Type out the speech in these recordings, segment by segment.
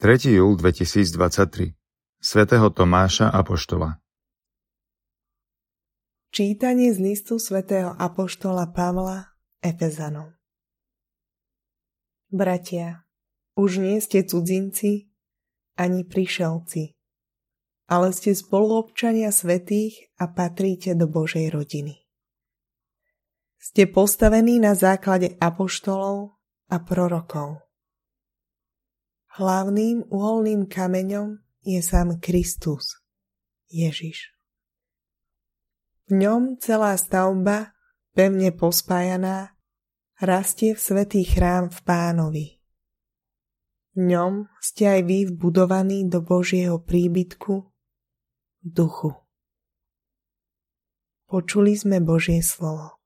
3. júl 2023 svätého Tomáša Apoštola Čítanie z listu svätého Apoštola Pavla Efezanom Bratia, už nie ste cudzinci ani prišelci, ale ste spoluobčania svetých a patríte do Božej rodiny. Ste postavení na základe apoštolov a prorokov. Hlavným uholným kameňom je sám Kristus, Ježiš. V ňom celá stavba, pevne pospájaná, rastie v svetý chrám v pánovi. V ňom ste aj vy vbudovaní do Božieho príbytku, duchu. Počuli sme Božie slovo.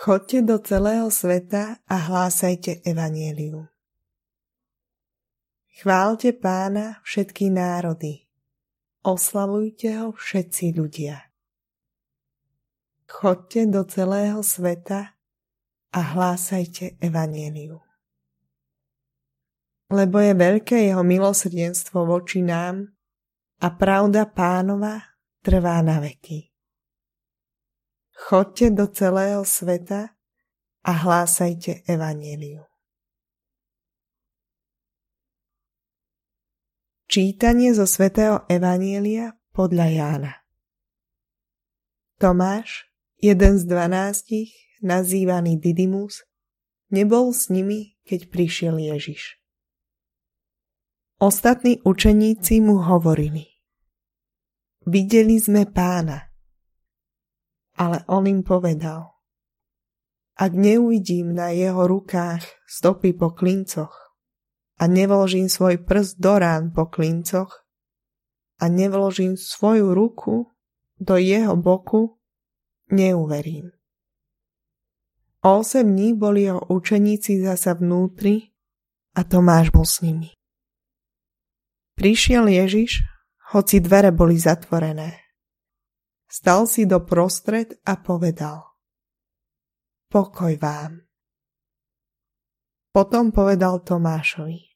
Chodte do celého sveta a hlásajte evanielium. Chválte pána všetky národy. Oslavujte ho všetci ľudia. Chodte do celého sveta a hlásajte evanielium. Lebo je veľké jeho milosrdenstvo voči nám a pravda pánova trvá na veky. Chodte do celého sveta a hlásajte evaníliu. Čítanie zo svätého Evanielia podľa Jána Tomáš, jeden z dvanástich, nazývaný Didymus, nebol s nimi, keď prišiel Ježiš. Ostatní učeníci mu hovorili Videli sme pána – ale on im povedal, ak neuvidím na jeho rukách stopy po klincoch a nevložím svoj prst do rán po klincoch a nevložím svoju ruku do jeho boku, neuverím. O osem dní boli jeho učeníci zasa vnútri a Tomáš bol s nimi. Prišiel Ježiš, hoci dvere boli zatvorené Stal si do prostred a povedal Pokoj vám. Potom povedal Tomášovi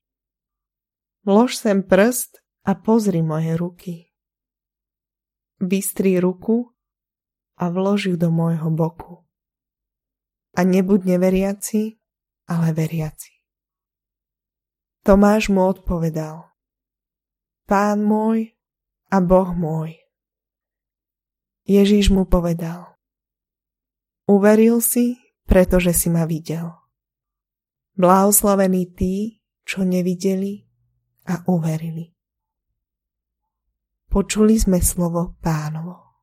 Vlož sem prst a pozri moje ruky. Vystri ruku a vlož ju do môjho boku. A nebuď neveriaci, ale veriaci. Tomáš mu odpovedal Pán môj a Boh môj. Ježíš mu povedal Uveril si, pretože si ma videl. Blahoslavení tí, čo nevideli a uverili. Počuli sme slovo pánovo.